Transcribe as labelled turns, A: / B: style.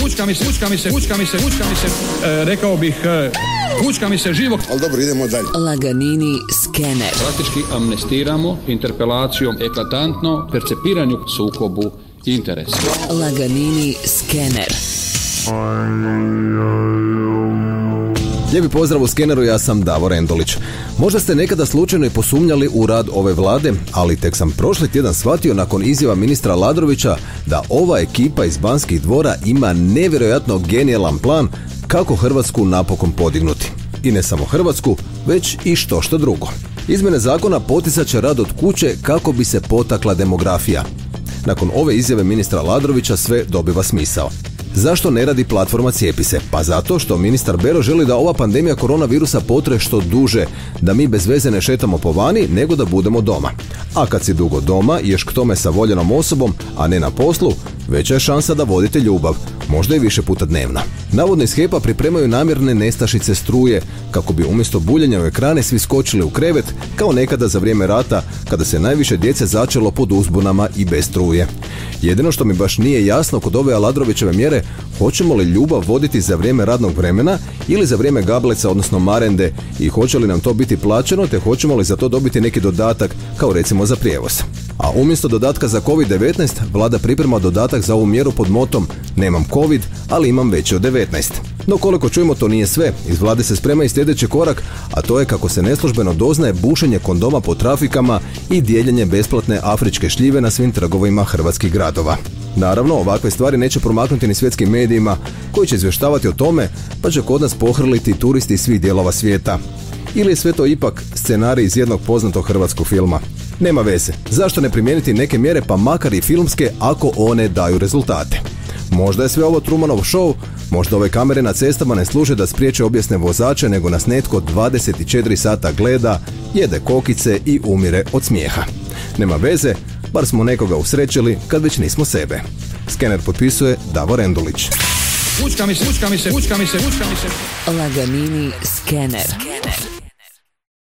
A: Fučka mi se, fučka mi se, fučka mi se, fučka mi se, e, rekao bih, e, mi se živog.
B: Ali dobro, idemo dalje.
C: Laganini skener.
A: Praktički amnestiramo interpelacijom eklatantno percepiranju sukobu interesa.
C: Laganini skener.
D: Lijepi pozdrav u skeneru, ja sam Davor Endolić. Možda ste nekada slučajno i posumnjali u rad ove vlade, ali tek sam prošli tjedan shvatio nakon izjava ministra Ladrovića da ova ekipa iz Banskih dvora ima nevjerojatno genijalan plan kako Hrvatsku napokon podignuti. I ne samo Hrvatsku, već i što što drugo. Izmjene zakona poticat će rad od kuće kako bi se potakla demografija. Nakon ove izjave ministra Ladrovića sve dobiva smisao. Zašto ne radi platforma Cijepi se? Pa zato što ministar Bero želi da ova pandemija koronavirusa potre što duže, da mi bez veze ne šetamo po vani, nego da budemo doma. A kad si dugo doma, ješ k tome sa voljenom osobom, a ne na poslu, veća je šansa da vodite ljubav, možda i više puta dnevno. Navodno iz HEPA pripremaju namjerne nestašice struje, kako bi umjesto buljenja u ekrane svi skočili u krevet, kao nekada za vrijeme rata, kada se najviše djece začelo pod uzbunama i bez struje. Jedino što mi baš nije jasno kod ove Aladrovićeve mjere, hoćemo li ljubav voditi za vrijeme radnog vremena ili za vrijeme gableca, odnosno marende i hoće li nam to biti plaćeno te hoćemo li za to dobiti neki dodatak kao recimo za prijevoz. A umjesto dodatka za COVID-19, vlada priprema dodatak za ovu mjeru pod motom Nemam COVID, ali imam veće od 19. No koliko čujemo to nije sve. Iz vlade se sprema i sljedeći korak, a to je kako se neslužbeno doznaje bušenje kondoma po trafikama i dijeljenje besplatne afričke šljive na svim trgovima hrvatskih gradova. Naravno, ovakve stvari neće promaknuti ni svjetskim medijima koji će izvještavati o tome, pa će kod nas pohrliti turisti svih dijelova svijeta. Ili je sve to ipak scenarij iz jednog poznatog hrvatskog filma. Nema veze, zašto ne primijeniti neke mjere pa makar i filmske ako one daju rezultate. Možda je sve ovo Trumanov show, možda ove kamere na cestama ne služe da spriječe objesne vozače, nego nas netko 24 sata gleda, jede kokice i umire od smijeha. Nema veze, bar smo nekoga usrećili kad već nismo sebe. Skener potpisuje Davor Endulić.
A: Fučka mi se, fučka mi se, fučka mi se, fučka mi se.
C: Laganini skener.